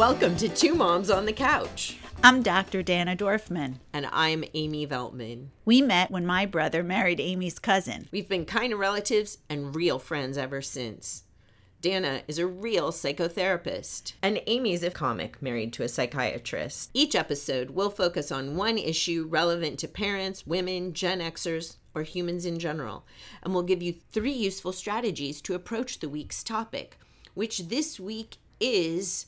Welcome to Two Moms on the Couch. I'm Dr. Dana Dorfman. And I'm Amy Veltman. We met when my brother married Amy's cousin. We've been kind of relatives and real friends ever since. Dana is a real psychotherapist, and Amy's a comic married to a psychiatrist. Each episode will focus on one issue relevant to parents, women, Gen Xers, or humans in general, and we'll give you three useful strategies to approach the week's topic, which this week is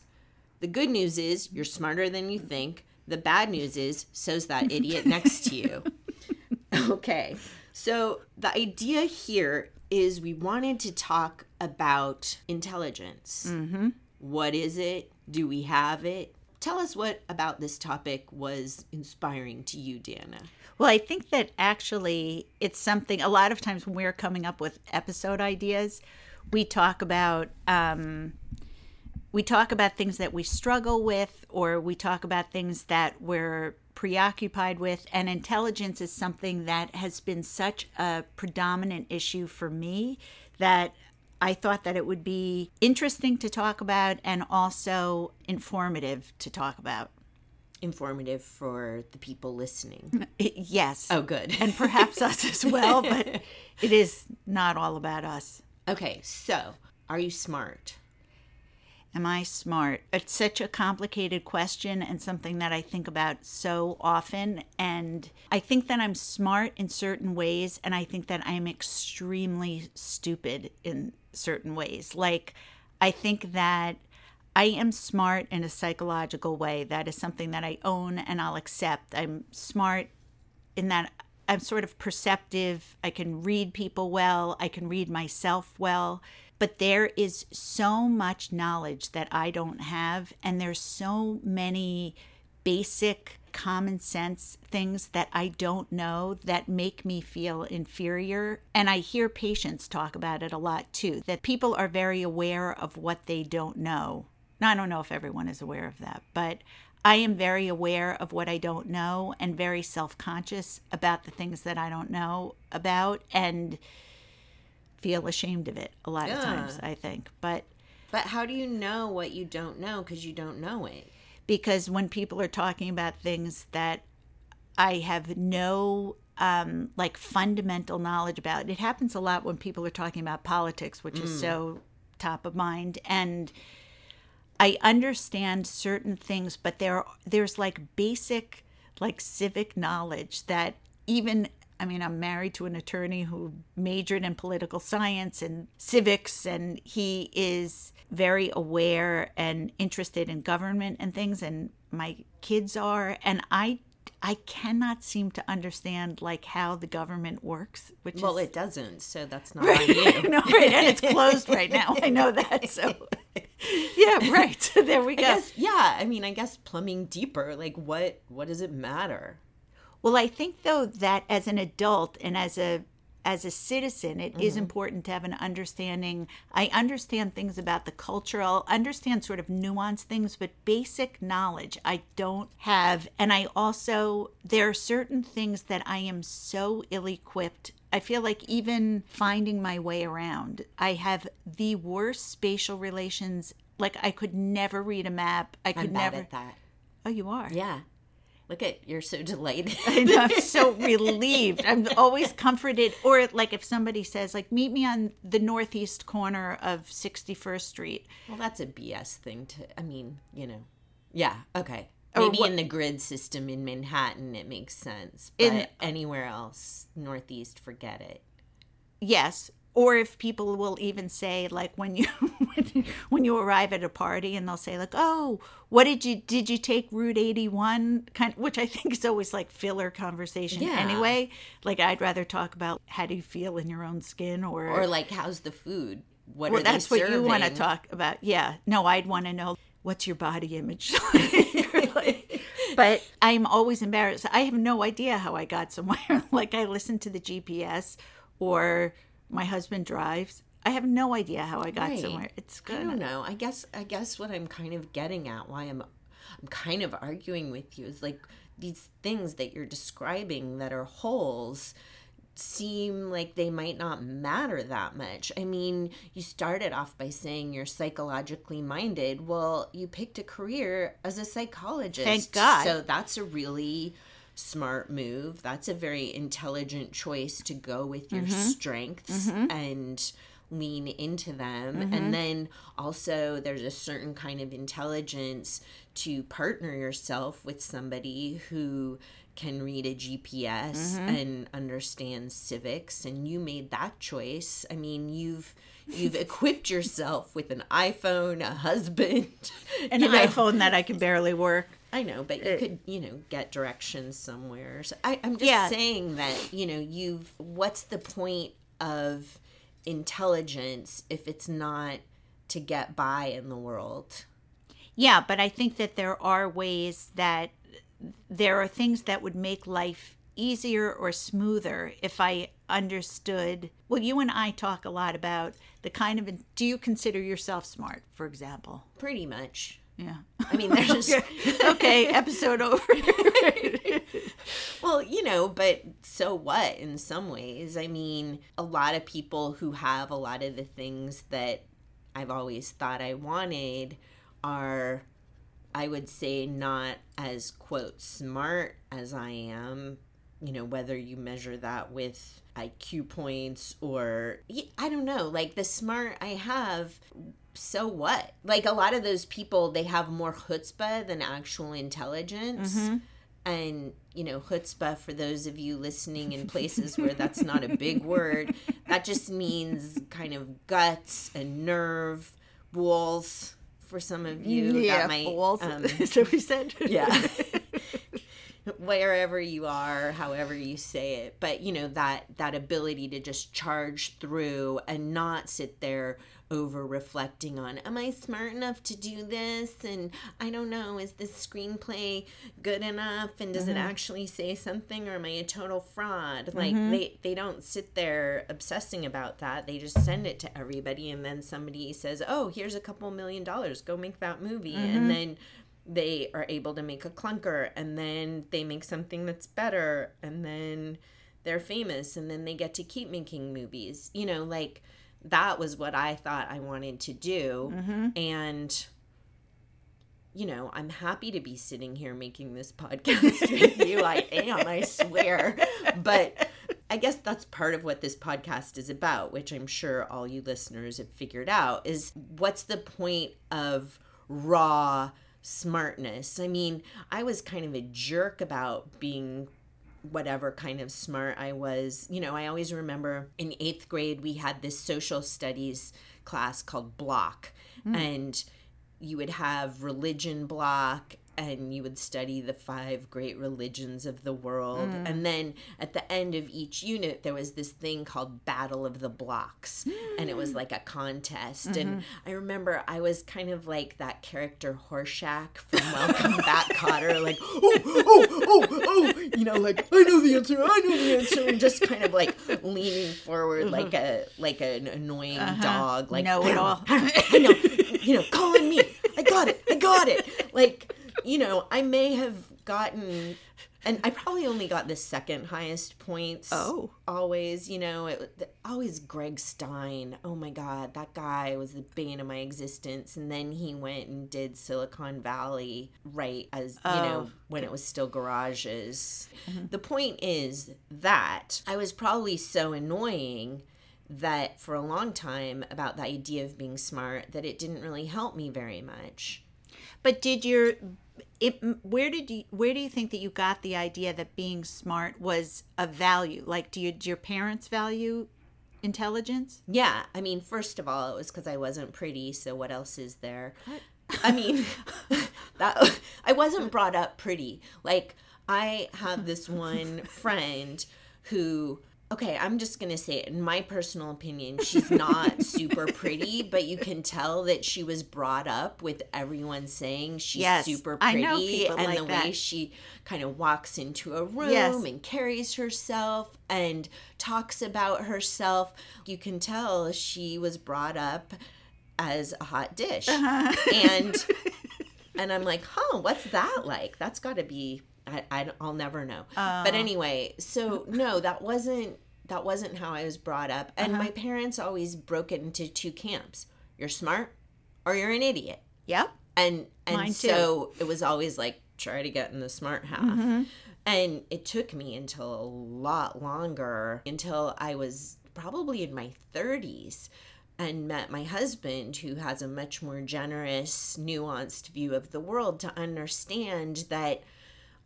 the good news is you're smarter than you think. The bad news is so's that idiot next to you. Okay. So the idea here is we wanted to talk about intelligence. Mm-hmm. What is it? Do we have it? Tell us what about this topic was inspiring to you, Dana. Well, I think that actually it's something a lot of times when we're coming up with episode ideas, we talk about um, we talk about things that we struggle with or we talk about things that we're preoccupied with and intelligence is something that has been such a predominant issue for me that I thought that it would be interesting to talk about and also informative to talk about. Informative for the people listening. yes. Oh, good. and perhaps us as well, but it is not all about us. Okay, so are you smart? Am I smart? It's such a complicated question and something that I think about so often. And I think that I'm smart in certain ways, and I think that I'm extremely stupid in certain ways. Like, I think that I am smart in a psychological way. That is something that I own and I'll accept. I'm smart in that I'm sort of perceptive. I can read people well, I can read myself well but there is so much knowledge that I don't have, and there's so many basic common sense things that I don't know that make me feel inferior. And I hear patients talk about it a lot too, that people are very aware of what they don't know. Now, I don't know if everyone is aware of that, but I am very aware of what I don't know and very self conscious about the things that I don't know about. And feel ashamed of it a lot yeah. of times, I think. But but how do you know what you don't know because you don't know it? Because when people are talking about things that I have no um, like fundamental knowledge about, it happens a lot when people are talking about politics, which mm. is so top of mind and. I understand certain things, but there there's like basic like civic knowledge that even I mean, I'm married to an attorney who majored in political science and civics, and he is very aware and interested in government and things, and my kids are. And I I cannot seem to understand like how the government works. Which well, is, it doesn't, so that's not on you. no, right, and it's closed right now. I know that. So, yeah, right. there we go. I guess, yeah, I mean, I guess plumbing deeper. Like, what what does it matter? Well, I think though that as an adult and as a as a citizen, it mm-hmm. is important to have an understanding. I understand things about the culture. I'll understand sort of nuanced things, but basic knowledge I don't have. And I also, there are certain things that I am so ill equipped. I feel like even finding my way around, I have the worst spatial relations. Like I could never read a map. I could I'm never. at that. Oh, you are? Yeah. Look at you're so delighted. I'm so relieved. I'm always comforted. Or like if somebody says like meet me on the northeast corner of 61st Street. Well, that's a BS thing to. I mean, you know. Yeah. Okay. Maybe what, in the grid system in Manhattan it makes sense, but in, anywhere else, northeast, forget it. Yes, or if people will even say like when you when you arrive at a party and they'll say like oh what did you did you take route 81 kind which i think is always like filler conversation yeah. anyway. Like i'd rather talk about how do you feel in your own skin or or like how's the food? What well, that's what you want to talk about. Yeah. No i'd want to know what's your body image but i'm always embarrassed. I have no idea how i got somewhere. Like i listen to the gps or my husband drives. I have no idea how I got right. somewhere. It's good. I don't know. I guess I guess what I'm kind of getting at, why I'm I'm kind of arguing with you, is like these things that you're describing that are holes. seem like they might not matter that much. I mean, you started off by saying you're psychologically minded. Well, you picked a career as a psychologist. Thank God. So that's a really smart move. That's a very intelligent choice to go with your mm-hmm. strengths mm-hmm. and lean into them. And mm-hmm. then also, there's a certain kind of intelligence to partner yourself with somebody who can read a GPS and understands civics and you made that choice. I mean, you've you've equipped yourself with an iPhone, a husband, An know. iPhone that I can barely work. I know, but you could, you know, get directions somewhere. So I, I'm just Yeah. saying that, you know, you've, what's the point of intelligence if it's not to get by in the world? Yeah, but I think that there are ways that there are things that would make life easier or smoother if I understood. Well, you and I talk a lot about the kind of. Do you consider yourself smart, for example? Pretty much. Yeah. I mean, there's, just okay, episode over. well, you know, but so what in some ways? I mean, a lot of people who have a lot of the things that I've always thought I wanted are, I would say, not as, quote, smart as I am. You know, whether you measure that with IQ points or, I don't know, like the smart I have so what? Like a lot of those people, they have more chutzpah than actual intelligence. And, you know, chutzpah, for those of you listening in places where that's not a big word, that just means kind of guts and nerve, balls for some of you. that might, um, so we said. yeah. wherever you are however you say it but you know that that ability to just charge through and not sit there over reflecting on am i smart enough to do this? And i don't know is this screenplay good enough? And does it mm-hmm. actually say something or am i a total fraud? Like mm-hmm. they they don't sit there obsessing about that. They just send it to everybody and then somebody says oh here's a couple million dollars. Go make that movie. And mm-hmm. then they are able to make a clunker and then they make something that's better and then they're famous and then they get to keep making movies. You know, like that was what I thought I wanted to do. Mm-hmm. And you know, I'm happy to be sitting here making this podcast with you. I am, I swear. But I guess that's part of what this podcast is about, which I'm sure all you listeners have figured out is what's the point of raw smartness? I mean, I was kind of a jerk about being whatever kind of smart I was. You know, I always remember in eighth grade, we had this social studies class called block. Hmm. And you would have religion block and you would study the five great religions of the world. Hmm. And then at the end of each unit, there was this thing called Battle of the Blocks. And it was hmm. like a contest. And mm-hmm. I remember I was kind of like that character Horshack from Welcome Back Kotter, like, oh, oh, oh, oh, you know, like, I know the answer, I know the answer. And just kind of like leaning forward mm-hmm. like a like an annoying uh-huh. dog, like Know it all. I know, you know, call on me. I got it. I got it. Like, you know, I may have gotten, and I probably only got the second highest points. Oh. always, you know, it always Greg Stein. Oh my God, that guy was the bane of my existence. And then he went and did Silicon Valley right as you know oh. when it was still garages. Mm-hmm. The point is that I was probably so annoying that for a long time about the idea of being smart that it didn't really help me very much. But did your it, where did you where do you think that you got the idea that being smart was a value? Like, do you, do your parents value intelligence? Yeah, I mean, first of all, it was because I wasn't pretty, so what else is there? I mean, that I wasn't brought up pretty. Like, I have this one friend who okay, I'm just gonna say it. In my personal opinion, she's not super pretty, but you can tell that she was brought up with everyone saying she's Yes, super I pretty, and like the way she kind of walks into a room Yes. and carries herself and talks about herself. You can tell she was brought up as a hot dish, and and I'm like, huh, what's that like? That's got to be. I, I will never know. Oh. but anyway, so no, that wasn't that wasn't how I was brought up. And my parents always broke it into two camps. You're smart or you're an idiot. Yep. And and Mine too. so it was always like try to get in the smart half. Mm-hmm. And it took me until a lot longer until I was probably in my 30s and met my husband who has a much more generous, nuanced view of the world to understand that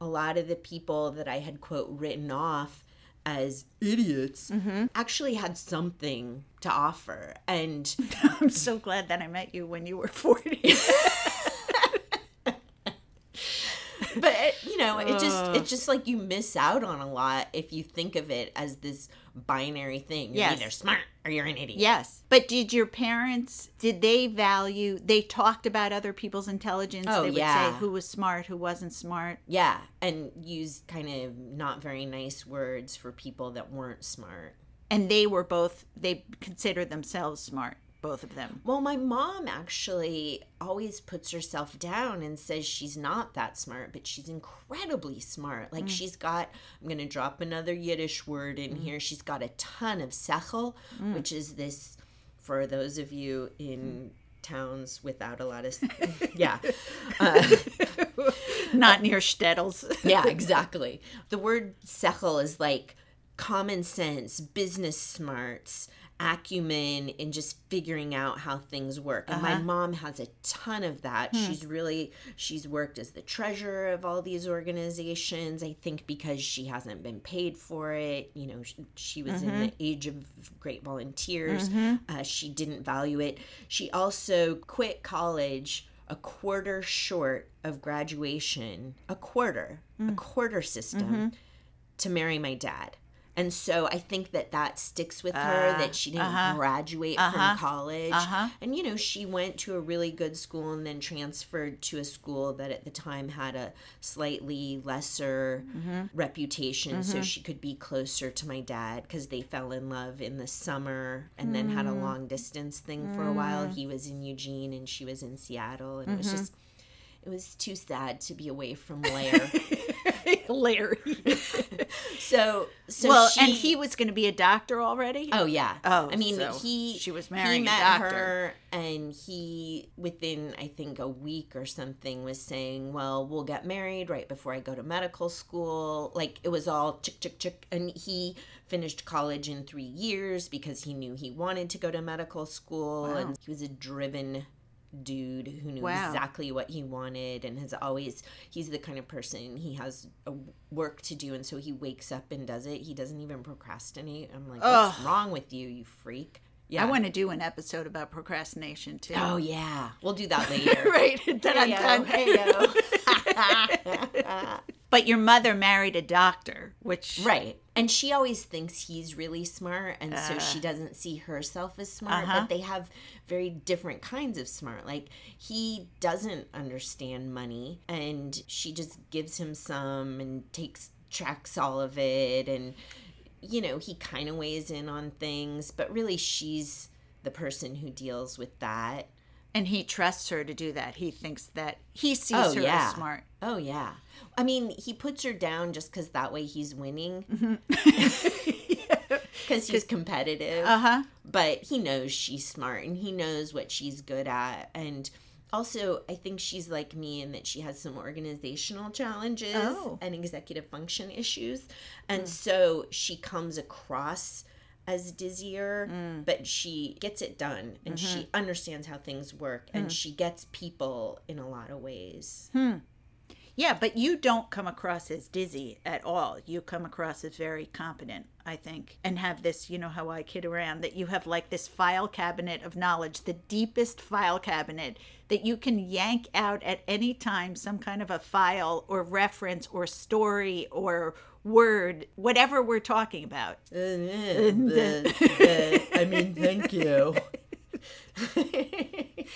a lot of the people that I had quote written off as idiots Mm-hmm. actually had something to offer and I'm so glad that I met you when you were 40. but you know it just it's just like you miss out on a lot if you think of it as this binary thing you're Yes. either smart or you're an idiot yes. But did your parents, did they value, they talked about other people's intelligence? Oh, they would yeah. say who was smart, who wasn't smart. yeah and use kind of not very nice words for people that weren't smart And they were both, they considered themselves smart, both of them. well my mom actually always puts herself down and says she's not that smart but she's incredibly smart. Like mm. she's got i'm going to drop another yiddish word in mm. here. She's got a ton of sechel mm. which is this for those of you in towns without a lot of yeah. Not near shtetls. yeah exactly. The word sechel is like common sense business smarts acumen in just figuring out how things work. And my uh-huh. mom has a ton of that. Hmm. She's really she's worked as the treasurer of all these organizations i think because she hasn't been paid for it. You know she, she was in mm-hmm. the age of great volunteers. Mm-hmm. Uh, she didn't value it. She also quit college a quarter short of graduation a quarter a hmm. quarter system mm-hmm. to marry my dad. And so I think that that sticks with her that ah, she didn't uh-huh. graduate from uh-huh. college. Uh-huh. And, you know, she went to a really good school and then transferred to a school that at the time had a slightly lesser mm-hmm. reputation so mm-hmm. she could be closer to my dad because they fell in love in the summer and then had a mm. long distance thing for a while. Mm. He was in Eugene and she was in Seattle. And it was mm-hmm. just, it was too sad to be away from Blair. Larry. So, so well, she, and he was going to be a doctor already. Oh yeah. Oh, I mean, so he she was he marrying a met doctor. her, and he within I think a week or something was saying, "Well, we'll get married right before I go to medical school." Like it was all chick chick chick, and he finished college in three years because he knew he wanted to go to medical school, and he was a driven dude who knew Wow. exactly what he wanted and has always he's the kind of person he has a work to do and so he wakes up and does it. He doesn't even procrastinate. I'm like what's wrong with you you freak? Yeah I want to do an episode about procrastination too. oh yeah. We'll do that later. Right. Then I'm done. But your mother married a doctor, which right. And she always thinks he's really smart and so she doesn't see herself as smart Uh-huh. but they have very different kinds of smart. Like he doesn't understand money and she just gives him some and takes tracks all of it and you know he kind of weighs in on things but really she's the person who deals with that and he trusts her to do that. He thinks that he sees Oh, her yeah. as smart. Oh yeah. I mean, he puts her down just because that way he's winning. Because he's competitive. Uh huh. But he knows she's smart and he knows what she's good at. And also, I think she's like me in that she has some organizational challenges Oh. and executive function issues. And so she comes across as dizzier, mm. but she gets it done and she mm-hmm. understands how things work and mm. she gets people in a lot of ways. Hmm. Yeah, but you don't come across as dizzy at all. You come across as very competent, I think, and have this, you know, how I kid around that you have like this file cabinet of knowledge, the deepest file cabinet that you can yank out at any time some kind of a file or reference or story or word, whatever we're talking about. Uh, uh, uh, I mean, thank you.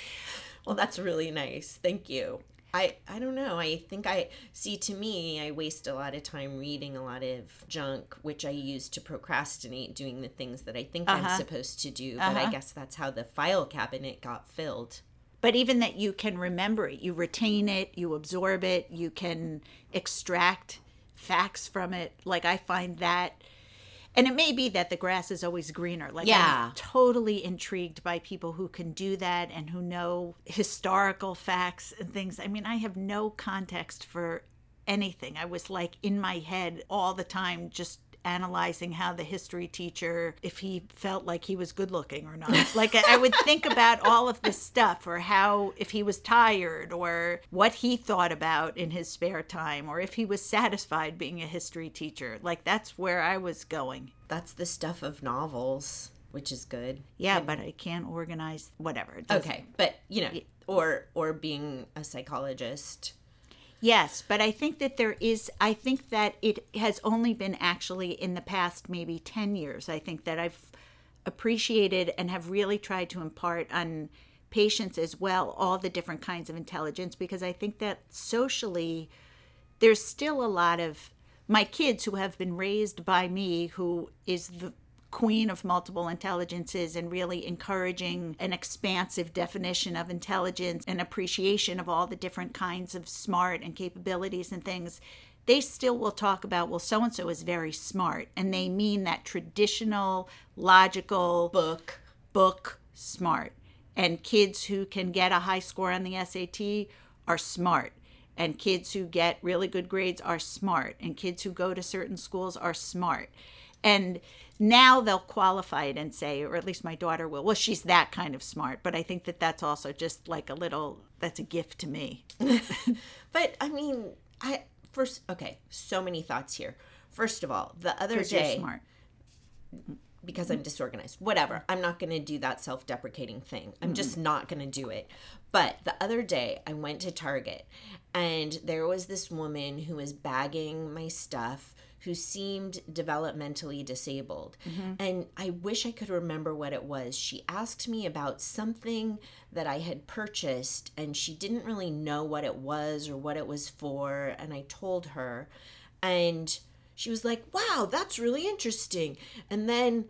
well, that's really nice. Thank you. I, I don't know. I think I see to me, I waste a lot of time reading a lot of junk, which I use to procrastinate doing the things that I think I'm uh-huh. supposed to do. But I uh-huh. guess that's how the file cabinet got filled. but even that you can remember it you retain it you absorb it you can extract facts from it like i find that And it may be that the grass is always greener. Like Yeah. I'm totally intrigued by people who can do that and who know historical facts and things. I mean, I have no context for anything. I was like in my head all the time just analyzing how the history teacher if he felt like he was good looking or not like i would think about all of this stuff or how if he was tired or what he thought about in his spare time or if he was satisfied being a history teacher like that's where i was going That's the stuff of novels, which is good. yeah but i can't organize whatever Okay, but you know, or or being a psychologist. Yes, but I think that there is, I think that it has only been actually in the past maybe 10 years. I think that I've appreciated and have really tried to impart on patients as well all the different kinds of intelligence because I think that socially there's still a lot of my kids who have been raised by me, who is the queen of multiple intelligences and really encouraging an expansive definition of intelligence and appreciation of all the different kinds of smart and capabilities and things. They still will talk about, well, so and so is very smart. And they mean that traditional, logical, Book. book smart. And kids who can get a high score on the SAT are smart. And kids who get really good grades are smart. And kids who go to certain schools are smart. And now they'll qualify it and say, or at least my daughter will, well, she's that kind of smart. But I think that that's also just like a little, that's a gift to me. But I mean, I first okay, so many thoughts here. First of all, the other day smart. because I'm disorganized. Whatever. I'm not going to do that self-deprecating thing. I'm just not going to do it. But the other day I went to Target and there was this woman who was bagging my stuff who seemed developmentally disabled. Mm-hmm. And I wish I could remember what it was. She asked me about something that I had purchased and she didn't really know what it was or what it was for and I told her and she was like, "Wow, that's really interesting." And then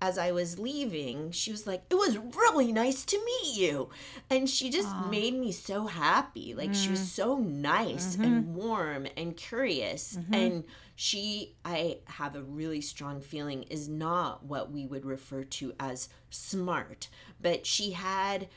as I was leaving, she was like, "It was really nice to meet you." And she just made me so happy. Like she was mm. so nice and mm-hmm. warm and curious. Mm-hmm. And she I have a really strong feeling is not what we would refer to as smart, but she had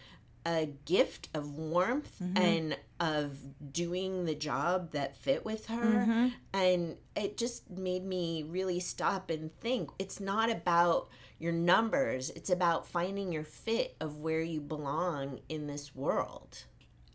a gift of warmth mm-hmm. and of doing the job that fit with her. And it just made me really stop and think. It's not about your numbers. It's about finding your fit of where you belong in this world.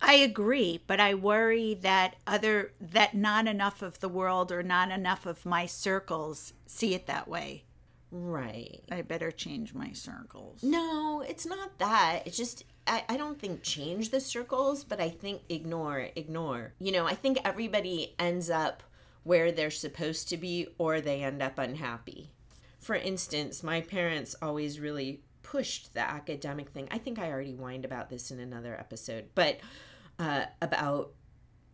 I agree, but I worry that other that not enough of the world or not enough of my circles see it that way. right. I better change my circles. no it's not that. It's just I, I don't think change the circles but i think ignore ignore. You know i think everybody ends up where they're supposed to be or they end up unhappy for instance my parents always really pushed the academic thing. I think i already whined about this in another episode but uh, about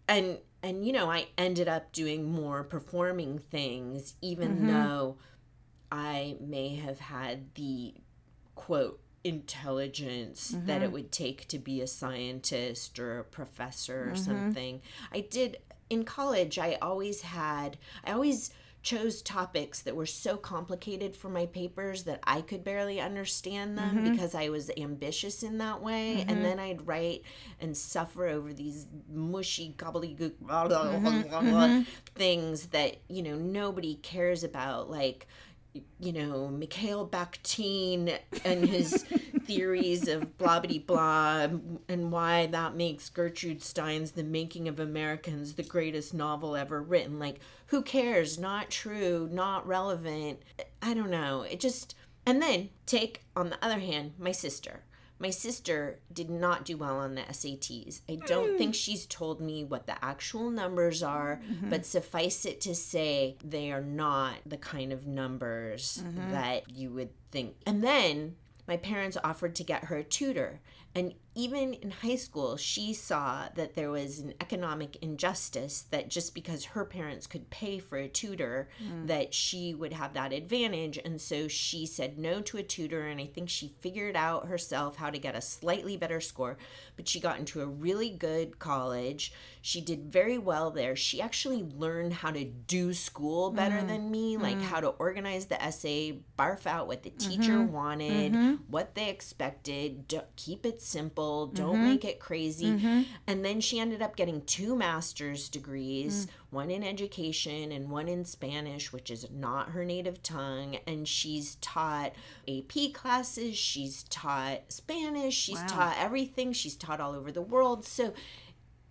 and and you know i ended up doing more performing things even mm-hmm. though i may have had the quote intelligence that it mm-hmm. would take to be a scientist or a professor or mm-hmm. something. I did in college i always had i always chose topics that were so complicated for my papers that i could barely understand them mm-hmm. because i was ambitious in that way. And mm-hmm. then i'd write and suffer over these mushy gobbledygook mm-hmm. blah, blah, blah, blah, blah, things that you know nobody cares about like you know, Mikhail Bakhtin and his theories of blah blah blah and why that makes Gertrude Stein's The Making of Americans the greatest novel ever written. Like, who cares? Not true, not relevant. I don't know. It just. And then take, on the other hand, my sister. My sister did not do well on the SATs. I don't hmm. think she's told me what the actual numbers are, mm-hmm. but suffice it to say, they are not the kind of numbers mm-hmm. that you would think. And then my parents offered to get her a tutor. And even in high school, she saw that there was an economic injustice that just because her parents could pay for a tutor, mm. that she would have that advantage. And so she said no to a tutor. And I think she figured out herself how to get a slightly better score. But she got into a really good college. She did very well there. She actually learned how to do school better mm. than me, like mm. how to organize the essay, barf out what the teacher mm-hmm. wanted, mm-hmm. what they expected, keep it simple, don't mm-hmm. make it crazy. Mm-hmm. And then she ended up getting two master's degrees, mm. one in education and one in Spanish, which is not her native tongue. And she's taught AP classes, she's taught Spanish, she's wow. taught everything, she's taught all over the world. So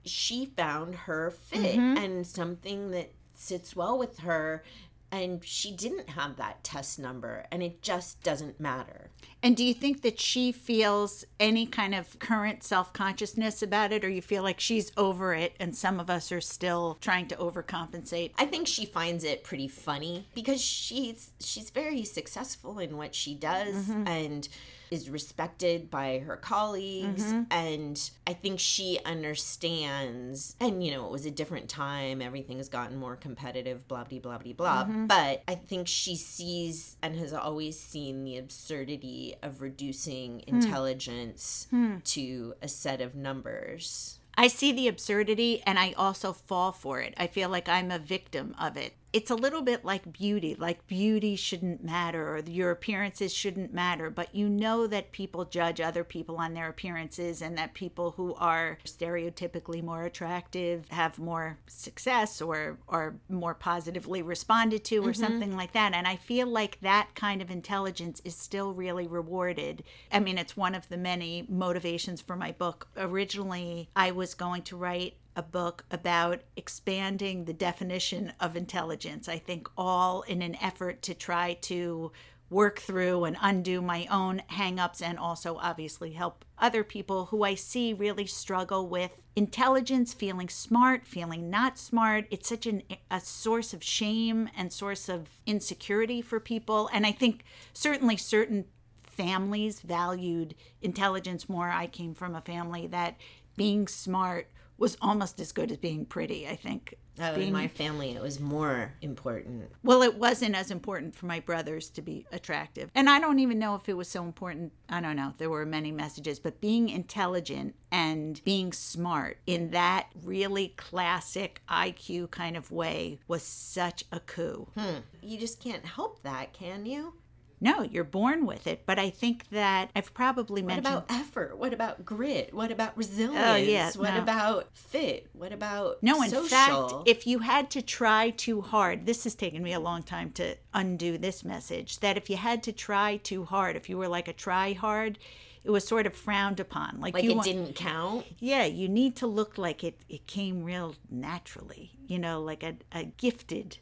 she found her fit mm-hmm. and something that sits well with her and she didn't have that test number and it just doesn't matter. And do you think that she feels any kind of current self-consciousness about it or you feel like she's over it and some of us are still trying to overcompensate? I think she finds it pretty funny because she's she's very successful in what she does mm-hmm. and is respected by her colleagues mm-hmm. and i think she understands and you know it was a different time everything has gotten more competitive blah blah blah blah blah mm-hmm. but i think she sees and has always seen the absurdity of reducing hmm. intelligence hmm. to a set of numbers I see the absurdity and I also fall for it. I feel like I'm a victim of it it's a little bit like beauty like beauty shouldn't matter or your appearances shouldn't matter but you know that people judge other people on their appearances and that people who are stereotypically more attractive have more success or are more positively responded to or mm-hmm. something like that. And i feel like that kind of intelligence is still really rewarded. I mean it's one of the many motivations for my book. Originally i was going to write a book about expanding the definition of intelligence. I think all in an effort to try to work through and undo my own hangups and also obviously help other people who I see really struggle with intelligence, feeling smart, feeling not smart. It's such an, a source of shame and source of insecurity for people. And I think certainly certain families valued intelligence more. I came from a family that being smart was almost as good as being pretty, I think. Oh, being, in my family, it was more important. Well, it wasn't as important for my brothers to be attractive. And I don't even know if it was so important. I don't know. There were many messages, but being intelligent and being smart in that really classic IQ kind of way was such a coup. Hmm. You just can't help that, can you? No, you're born with it. But I think that I've probably mentioned. What about effort? What about grit? What about oh, resilience? Oh, yeah, what no. about fit? What about no? In social? fact, if you had to try too hard, this has taken me a long time to undo this message. That if you had to try too hard, if you were like a try hard, it was sort of frowned upon. Like, like it want, didn't count. Yeah, you need to look like it. It came real naturally. You know, like a, a gifted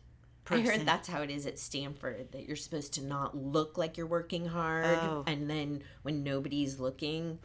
person. I heard that's how it is at Stanford that you're supposed to not look like you're working hard oh. and then when nobody's looking,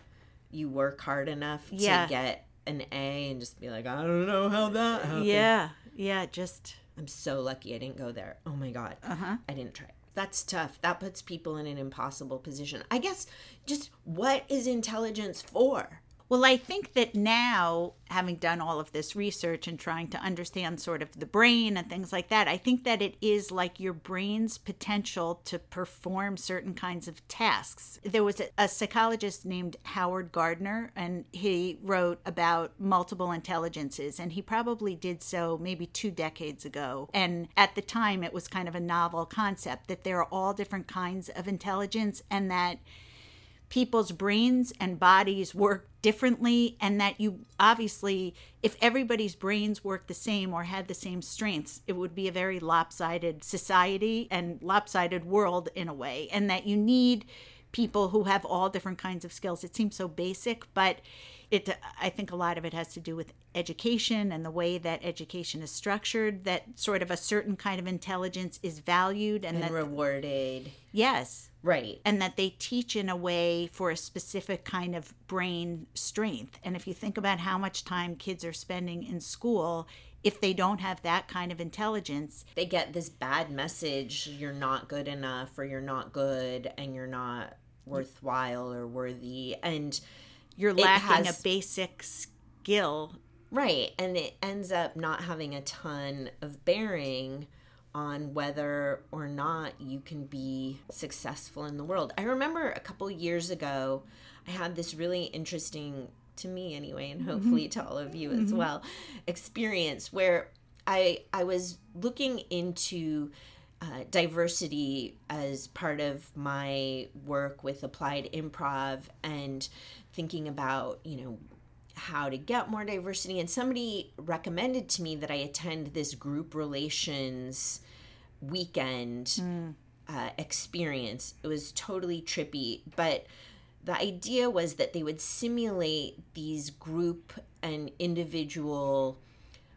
you work hard enough yeah. to get an A and just be like, I don't know how that happened. Yeah. Yeah, just I'm so lucky I didn't go there. Oh my god. Uh-huh. I didn't try. That's tough. That puts people in an impossible position. I guess just what is intelligence for? Well, I think that now, having done all of this research and trying to understand sort of the brain and things like that, I think that it is like your brain's potential to perform certain kinds of tasks. There was a, a psychologist named Howard Gardner, and he wrote about multiple intelligences, and he probably did so maybe two decades ago. And at the time, it was kind of a novel concept that there are all different kinds of intelligence and that people's brains and bodies work differently and that you obviously if everybody's brains worked the same or had the same strengths it would be a very lopsided society and lopsided world in a way and that you need people who have all different kinds of skills. It seems so basic but it i think a lot of it has to do with education and the way that education is structured that sort of a certain kind of intelligence is valued and, and that rewarded. Yes Right. And that they teach in a way for a specific kind of brain strength. And if you think about how much time kids are spending in school, if they don't have that kind of intelligence, they get this bad message you're not good enough or you're not good and you're not worthwhile or worthy. And you're lacking has- a basic skill. Right. And it ends up not having a ton of bearing on whether or not you can be successful in the world. I remember a couple years ago, I had this really interesting, to me anyway, and hopefully to all of you as well, experience where I I was looking into uh, diversity as part of my work with applied improv and thinking about you know how to get more diversity. And somebody recommended to me that i attend this group relations weekend uh, experience. It was totally trippy but the idea was that they would simulate these group and individual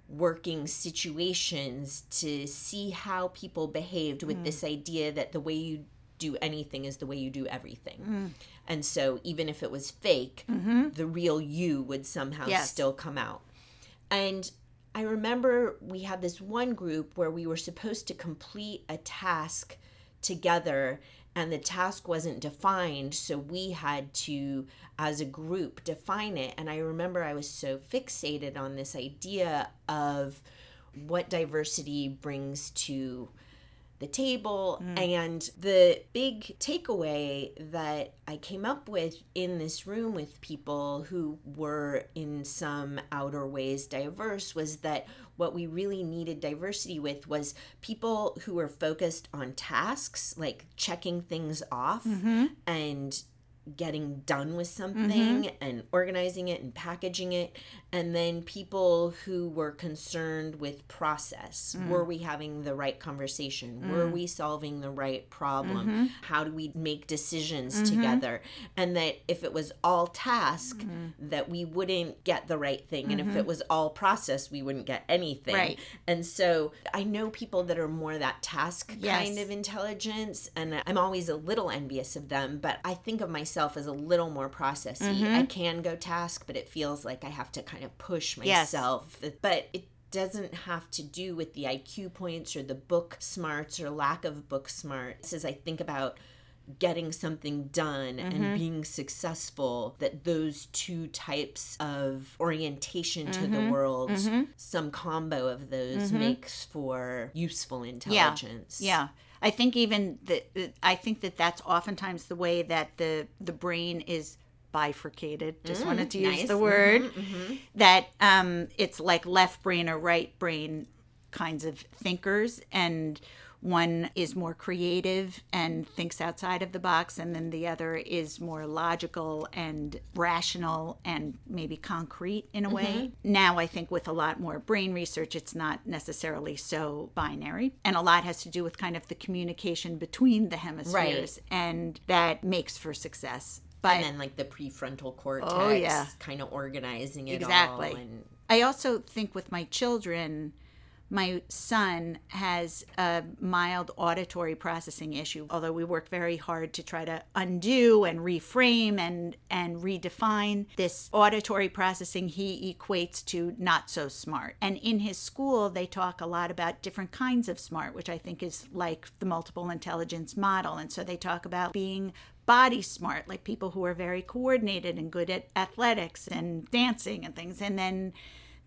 working situations to see how people behaved with this idea that the way you do anything is the way you do everything. Mm. And so even if it was fake, mm-hmm. the real you would somehow Yes. still come out. And I remember we had this one group where we were supposed to complete a task together and the task wasn't defined so we had to as a group define it and i remember i was so fixated on this idea of what diversity brings to the table mm. and the big takeaway that I came up with in this room with people who were in some outer ways diverse was that what we really needed diversity with was people who were focused on tasks like checking things off mm-hmm. and getting done with something mm-hmm. and organizing it and packaging it. And then people who were concerned with process. Mm. Were we having the right conversation? Were mm. we solving the right problem? Mm-hmm. How do we make decisions mm-hmm. together? And that if it was all task that we wouldn't get the right thing. And if it was all process we wouldn't get anything. Right. and so i know people that are more that task Yes. kind of intelligence and i'm always a little envious of them but i think of myself as a little more processy. I mm-hmm. can go task but it feels like i have to kind of push Yes. myself. But it doesn't have to do with the iq points or the book smarts or lack of book smarts. As i think about getting something done and mm-hmm. being successful that those two types of orientation to the mm-hmm. world some combo of those makes for useful intelligence. Yeah. I think even that I think that that's oftentimes the way that the the brain is bifurcated. Just wanted mm, to use nice. the mm-hmm, word mm-hmm. that um, it's like left brain or right brain kinds of thinkers, and one is more creative and thinks outside of the box, and then the other is more logical and rational and maybe concrete in a way. Mm-hmm. Now, I think with a lot more brain research, it's not necessarily so binary, and a lot has to do with kind of the communication between the hemispheres, and that makes for success. But and then like the prefrontal cortex Oh, yeah. kind of organizing it Exactly. all and I also think with my children, my son has a mild auditory processing issue. Although we work very hard to try to undo and reframe and and redefine this auditory processing, he equates to not so smart. And in his school, they talk a lot about different kinds of smart, which I think is like the multiple intelligence model. And so they talk about being body smart, like people who are very coordinated and good at athletics and dancing and things. And then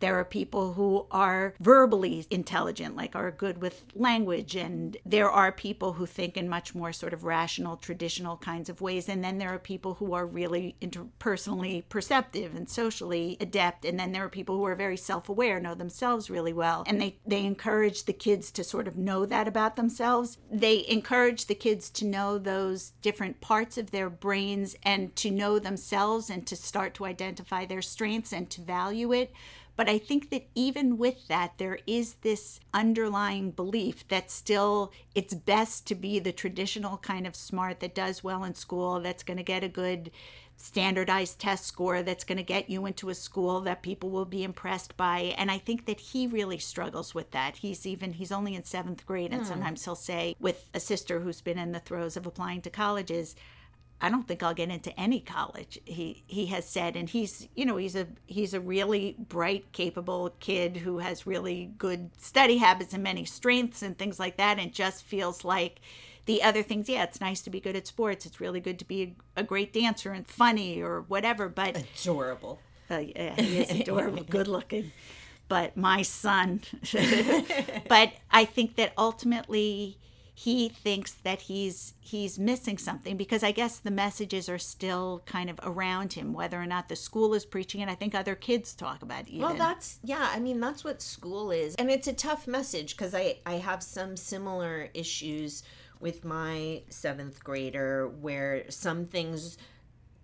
there are people who are verbally intelligent, like are good with language. And there are people who think in much more sort of rational, traditional kinds of ways. And then there are people who are really interpersonally perceptive and socially adept. And then there are people who are very self aware, know themselves really well. And they, they encourage the kids to sort of know that about themselves. They encourage the kids to know those different parts of their brains and to know themselves and to start to identify their strengths and to value it. But I think that even with that, there is this underlying belief that still it's best to be the traditional kind of smart that does well in school, that's going to get a good standardized test score, that's going to get you into a school that people will be impressed by. And I think that he really struggles with that. He's even, he's only in seventh grade, and hmm. sometimes he'll say, with a sister who's been in the throes of applying to colleges, I don't think I'll get into any college. He he has said, and he's you know he's a he's a really bright, capable kid who has really good study habits and many strengths and things like that, and just feels like the other things, yeah, it's nice to be good at sports. It's really good to be a, a great dancer and funny or whatever. But Adorable. uh, yeah, he is adorable, good looking. But my son. but I think that ultimately he thinks that he's he's missing something because I guess the messages are still kind of around him, whether or not the school is preaching it. I think other kids talk about it even. Well, that's yeah. I mean, that's what school is, and it's a tough message because I I have some similar issues with my seventh grader where some things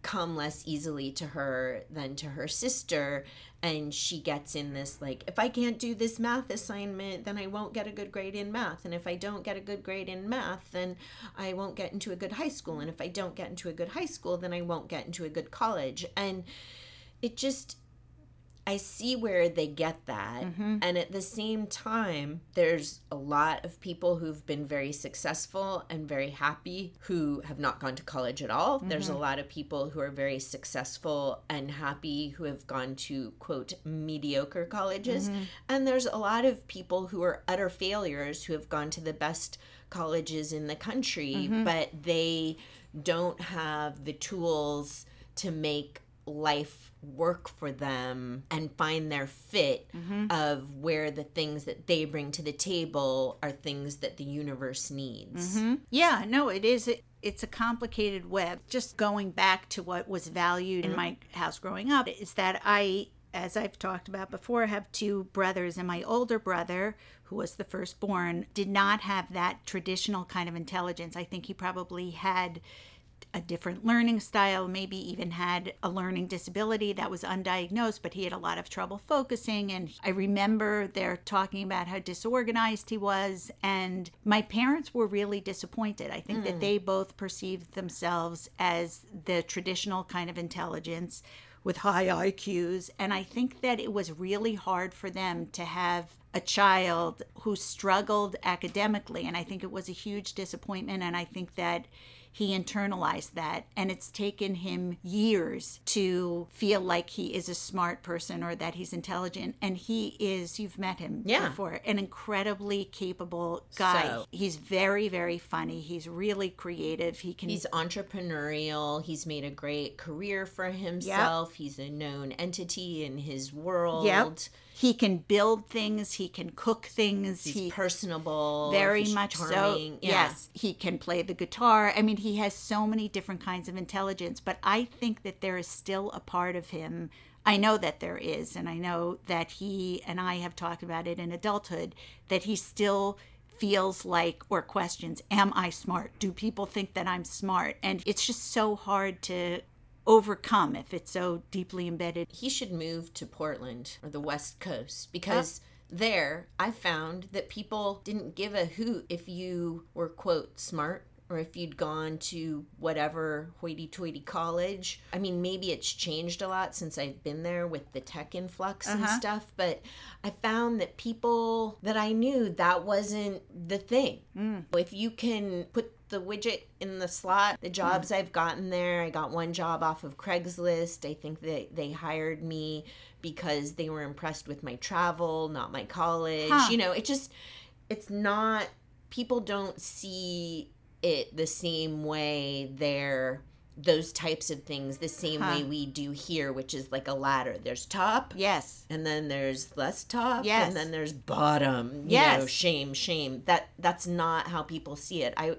come less easily to her than to her sister. And she gets in this like if i can't do this math assignment then i won't get a good grade in math. And if i don't get a good grade in math then i won't get into a good high school. And if i don't get into a good high school then i won't get into a good college. And it just I see where they get that. Mm-hmm. And at the same time, there's a lot of people who've been very successful and very happy who have not gone to college at all. There's a mm-hmm. lot of people who are very successful and happy who have gone to, quote, mediocre colleges. Mm-hmm. And there's a lot of people who are utter failures who have gone to the best colleges in the country, but they don't have the tools to make life work for them and find their fit mm-hmm. of where the things that they bring to the table are things that the universe needs. Mm-hmm. Yeah, no, it is. It, it's a complicated web. Just going back to what was valued in mm-hmm. my house growing up is that I, as I've talked about before, have two brothers, and my older brother, who was the firstborn, did not have that traditional kind of intelligence. I think he probably had a different learning style, maybe even had a learning disability that was undiagnosed, but he had a lot of trouble focusing. And I remember they're talking about how disorganized he was. And my parents were really disappointed. I think that hmm. they both perceived themselves as the traditional kind of intelligence with high IQs. And I think that it was really hard for them to have a child who struggled academically. And I think it was a huge disappointment. And I think that he internalized that and it's taken him years to feel like he is a smart person or that he's intelligent and he is you've met him Yeah. before an incredibly capable guy So- he's very very funny he's really creative he can He's entrepreneurial. He's made a great career for himself. He's a known entity in his world. Yep. He can build things he can cook things He's he personable. very much so charming. Yeah. yes he can play the guitar i mean he has so many different kinds of intelligence but i think that there is still a part of him i know that there is and i know that he and i have talked about it in adulthood that he still feels like or questions am i smart do people think that i'm smart and it's just so hard to overcome if it's so deeply embedded. He should move to Portland or the West Coast because there I found that people didn't give a hoot if you were, quote, smart or if you'd gone to whatever hoity toity college. I mean, maybe it's changed a lot since I've been there with the tech influx and uh-huh. stuff, but I found that people that I knew that wasn't the thing. Mm. If you can put the widget in the slot. The jobs mm. I've gotten there, I got one job off of Craigslist. I think that they hired me because they were impressed with my travel, not my college. Huh. You know, it just it's not people don't see it the same way there those types of things the same Huh. way we do here which is like a ladder there's top yes and then there's less top Yes. and then there's bottom you Yes. know shame shame that that's not how people see it i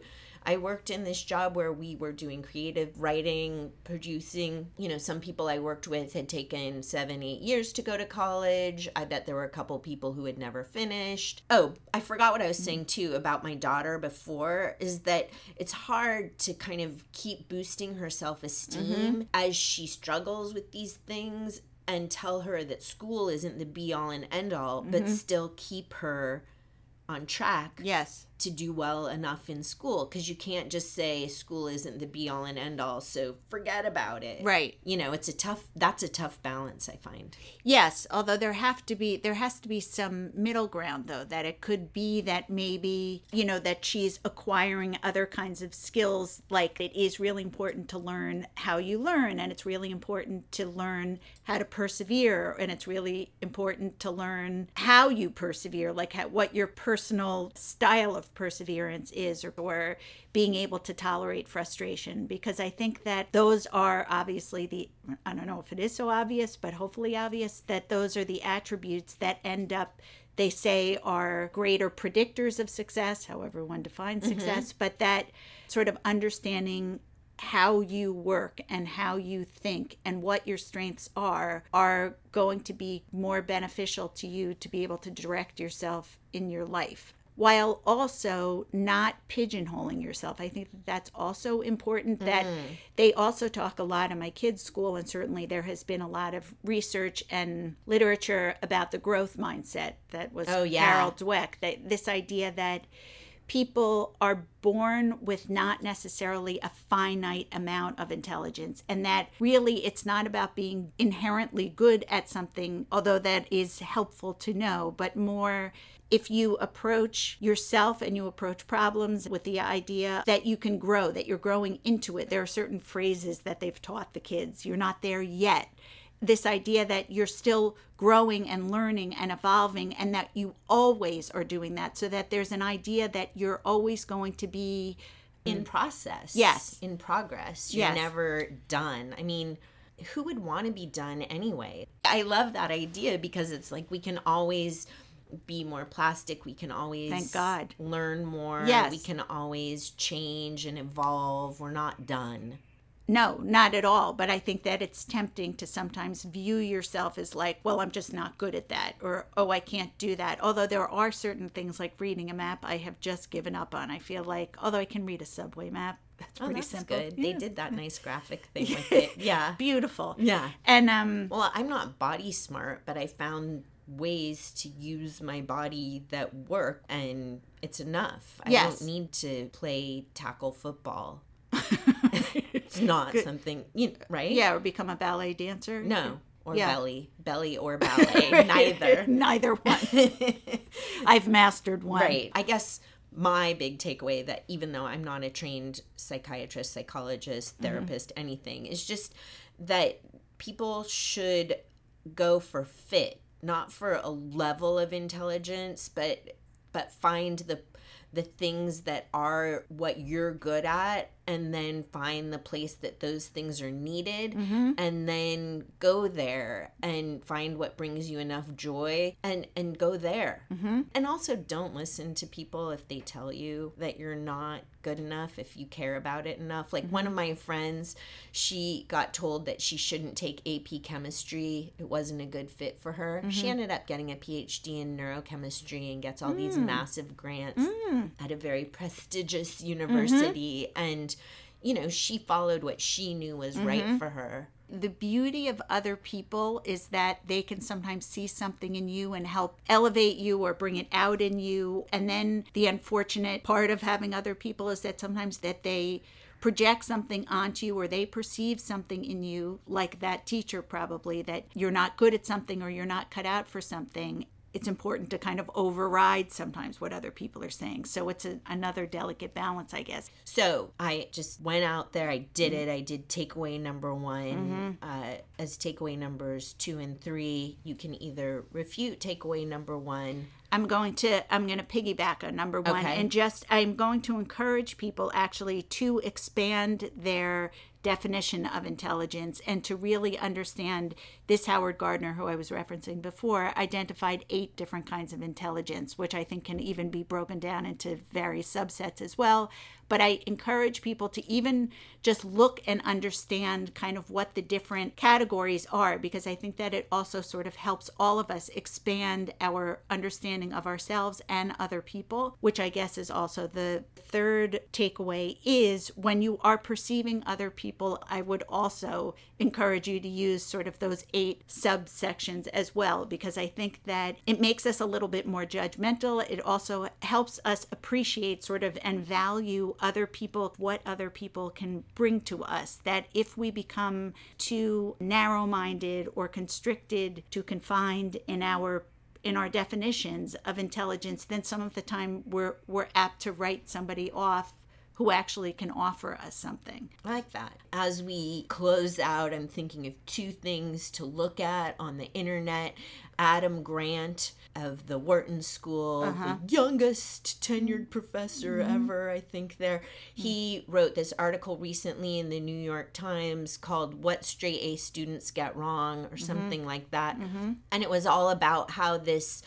i worked in this job where we were doing creative writing producing. You know some people i worked with had taken seven eight years to go to college. I bet there were a couple people who had never finished. Oh i forgot what i was saying too about my daughter before is that it's hard to kind of keep boosting her self-esteem mm-hmm. as she struggles with these things and tell her that school isn't the be all and end all, but mm-hmm. still keep her on track yes to do well enough in school because you can't just say school isn't the be all and end all, so forget about it. Right. You know, it's a tough that's a tough balance, I find. Yes, although there have to be there has to be some middle ground though that it could be that maybe, you know, that she's acquiring other kinds of skills like it is really important to learn how you learn and it's really important to learn how to persevere and it's really important to learn how you persevere like how, what your personal style of perseverance is or, or being able to tolerate frustration because I think that those are obviously the I don't know if it is so obvious but hopefully obvious that those are the attributes that end up they say are greater predictors of success however one defines mm-hmm. success but that sort of understanding how you work and how you think and what your strengths are are going to be more beneficial to you to be able to direct yourself in your life while also not pigeonholing yourself. I think that that's also important that mm. they also talk a lot in my kids' school, and certainly there has been a lot of research and literature about the growth mindset that was oh, yeah. Carol Dweck, that this idea that people are born with not necessarily a finite amount of intelligence and that really it's not about being inherently good at something although that is helpful to know but more if you approach yourself and you approach problems with the idea that you can grow, that you're growing into it, there are certain phrases that they've taught the kids. You're not there yet this idea that you're still growing and learning and evolving and that you always are doing that so that there's an idea that you're always going to be in mm. process. Yes. In progress. You're yes. never done. I mean who would want to be done anyway? I love that idea because it's like we can always be more plastic. We can always thank god. learn more. Yes. we can always change and evolve. We're not done no, not at all. But I think that it's tempting to sometimes view yourself as like, well, I'm just not good at that, or oh, I can't do that. Although there are certain things like reading a map I have just given up on. I feel like, although I can read a subway map, that's oh, pretty that's simple. Good. Yeah. They did that nice graphic thing with it. Yeah, beautiful. Yeah, and um, well, I'm not body smart, but I found ways to use my body that work and it's enough. I yes. don't need to play tackle football it's not Good. something, you know, right? Yeah, or become a ballet dancer. No, or yeah. belly, belly or ballet, neither. neither one. I've mastered one. Right. I guess my big takeaway that even though I'm not a trained psychiatrist, psychologist, mm-hmm. therapist, mm-hmm. anything, is just that people should go for fit, not for a level of intelligence, but but find the the things that are what you're good at and then find the place that those things are needed mm-hmm. and then go there and find what brings you enough joy and and go there mm-hmm. and also don't listen to people if they tell you that you're not good enough if you care about it enough like mm-hmm. one of my friends she got told that she shouldn't take ap chemistry it wasn't a good fit for her she mm-hmm. ended up getting a phd in neurochemistry and gets all these mm. massive grants mm. at a very prestigious university mm-hmm. and you know, she followed what she knew was mm-hmm. right for her. The beauty of other people is that they can sometimes see something in you and help elevate you or bring it out in you. And then the unfortunate part of having other people is that sometimes that they project something onto you or they perceive something in you like that teacher probably that you're not good at something or you're not cut out for something it's important to kind of override sometimes what other people are saying. So it's a, another delicate balance, I guess. So I just went out there, I did it. I did takeaway number one. Mm-hmm. Uh, as takeaway numbers two and three, you can either refute takeaway number one. I'm going to I'm going to piggyback on number one okay. and just I'm going to encourage people actually to expand their definition of intelligence and to really understand this Howard Gardner, who I was referencing before, identified eight different kinds of intelligence, which I think can even be broken down into various subsets as well. But I encourage people to even just look and understand kind of what the different categories are, because I think that it also sort of helps all of us expand our understanding of ourselves and other people, which I guess is also the third takeaway is when you are perceiving other people, I would also encourage you to use sort of those eight subsections as well, because I think that it makes us a little bit more judgmental. It also helps us appreciate sort of and value other people, what other people can bring to us. That if we become too narrow minded or constricted, too confined in our in our definitions of intelligence, then some of the time we're we're apt to write somebody off who actually can offer us something. I like that. As we close out, I'm thinking of two things to look at on the internet. Adam Grant of the Wharton School, Uh-huh. the youngest tenured professor Mm-hmm. ever, I think, there. He wrote this article recently in the New York Times called What Straight A Students Get Wrong Mm-hmm. or something like that. And it was all about how this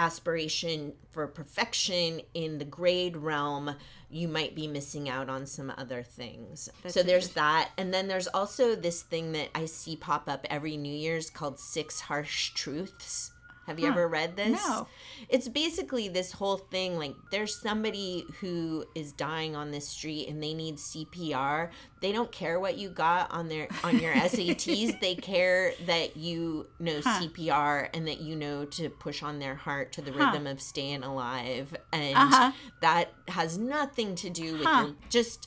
aspiration for perfection in the grade realm, you might be missing out on some other things. so there's that. And then there's also this thing that I see pop up every New Year's called Six Harsh Truths. Have you ever read this? No. It's basically this whole thing like there's somebody who is dying on this street and they need CPR. They don't care what you got on their on your SATs. They care that you know CPR and that you know to push on their heart to the rhythm of staying alive. And Uh-huh. that has nothing to do with Huh. your, just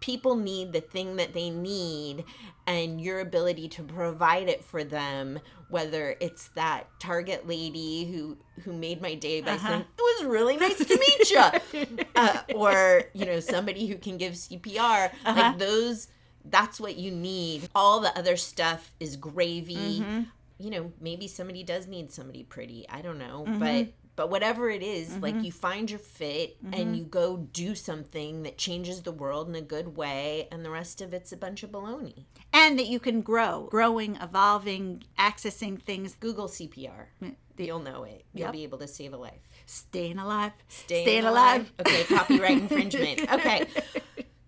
people need the thing that they need and your ability to provide it for them whether it's that target lady who who made my day by uh-huh. saying it was really nice to meet you uh, or you know somebody who can give cpr like uh-huh. those that's what you need. All the other stuff is gravy. Mm-hmm. You know maybe somebody does need somebody pretty. I don't know. Mm-hmm. But but whatever it is, like mm-hmm. you find your fit and mm-hmm. you go do something that changes the world in a good way and the rest of it's a bunch of baloney. And that you can grow, growing, evolving, accessing things, google cpr mm, you'll know it. You'll Yep. be able to save a life. Staying alive, Stay Staying alive. okay copyright infringement. Okay.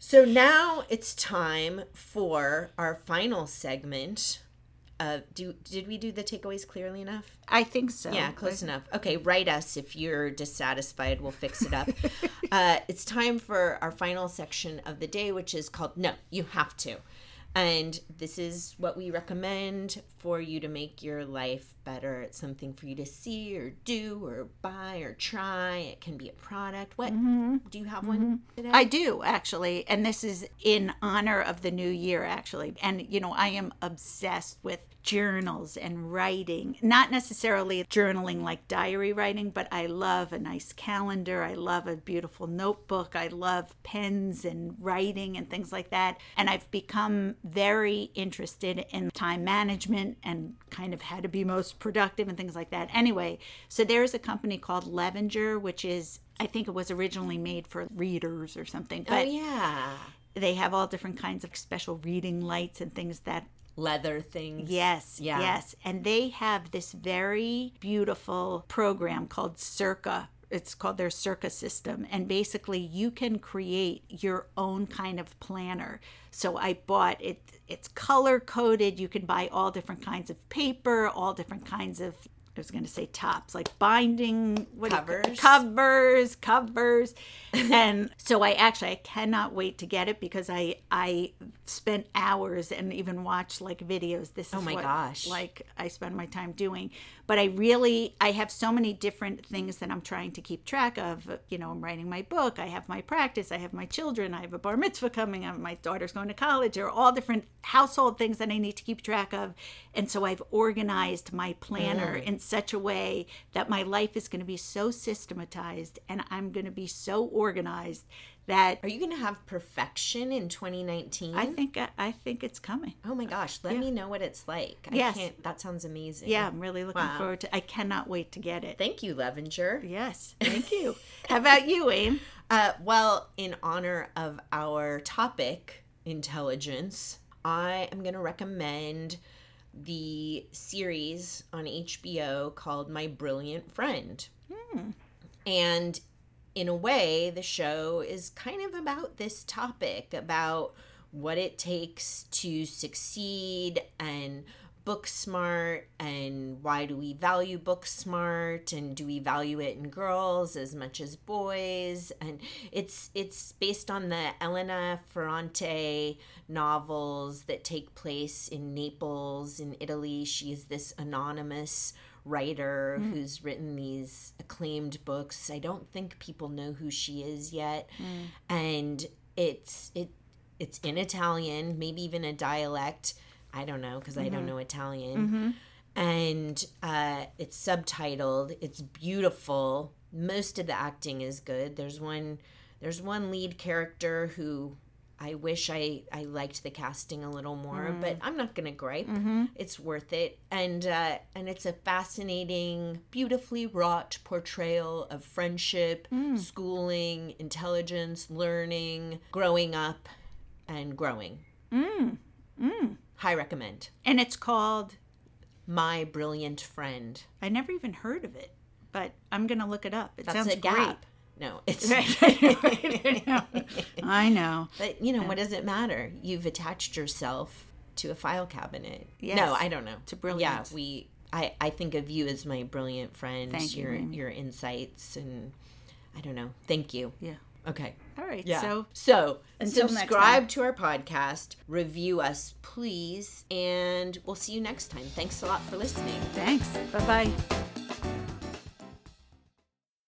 So now it's time for our final segment uh, do did we do the takeaways clearly enough I think so. Yeah, close enough. Okay, write us if you're dissatisfied. We'll fix it up. uh, it's time for our final section of the day, which is called No, You Have to. And this is what we recommend for you to make your life better. It's something for you to see or do or buy or try. It can be a product. What? Do you have one today? I do actually, and this is in honor of the new year actually. And you know, I am obsessed with journals and writing. Not necessarily journaling like diary writing, but I love a nice calendar. I love a beautiful notebook. I love pens and writing and things like that. And I've become very interested in time management and kind of how to be most productive and things like that. Anyway, so there's a company called Levenger, which is I think it was originally made for readers or something. oh, But yeah. they have all different kinds of special reading lights and things that Leather things. yes Yeah. yes. And they have this very beautiful program called circa. It's called their circa system. And basically you can create your own kind of planner. So i bought it. It's color coded you can buy all different kinds of paper all different kinds of I was going to say tops, like binding what Covers. covers, covers, and so I actually I cannot wait to get it because I I spent hours and even watched like videos. This is Oh my what, gosh. like I spend my time doing. But I really I have so many different things that I'm trying to keep track of. You know, I'm writing my book. I have my practice. I have my children. I have a bar mitzvah coming. up. My daughter's going to college. There are all different household things that I need to keep track of. And so I've organized my planner in such a way that my life is going to be so systematized and I'm going to be so organized that Are you going to have perfection in 2019? I think I think it's coming. Oh my gosh, let me know what it's like. I Yes. can't that sounds amazing. Yeah, I'm really looking Wow. forward to. I cannot wait to get it. Thank you, Levenger. Yes, thank you. How about you, Aim? Uh, well, in honor of our topic, intelligence, I am going to recommend the series on HBO called My Brilliant Friend. And in a way, the show is kind of about this topic about what it takes to succeed and book smart and why do we value book smart and do we value it in girls as much as boys and it's it's based on the Elena Ferrante novels that take place in Naples in Italy she's this anonymous writer mm. who's written these acclaimed books. I don't think people know who she is yet. Mm. And it's it it's in Italian, maybe even a dialect. I don't know because I don't know Italian. And uh, it's subtitled. It's beautiful. Most of the acting is good. There's one There's one lead character who I wish I, I liked the casting a little more, but I'm not gonna gripe. It's worth it, and uh, and it's a fascinating, beautifully wrought portrayal of friendship, schooling, intelligence, learning, growing up, and growing. Mm. High recommend. And it's called, My Brilliant Friend. I never even heard of it, but I'm going to look it up. It That's sounds a great. No, it's. I know. But you know, what does it matter? You've attached yourself to a file cabinet. Yes. No, I don't know. To brilliant. Yeah, we. I, I think of you as my brilliant friend. Thank your Amy. your insights and I don't know. Thank you. Yeah. Okay. All right. Yeah. So so Until subscribe to our podcast, review us, please, and we'll see you next time. Thanks a lot for listening. thanks. Bye bye.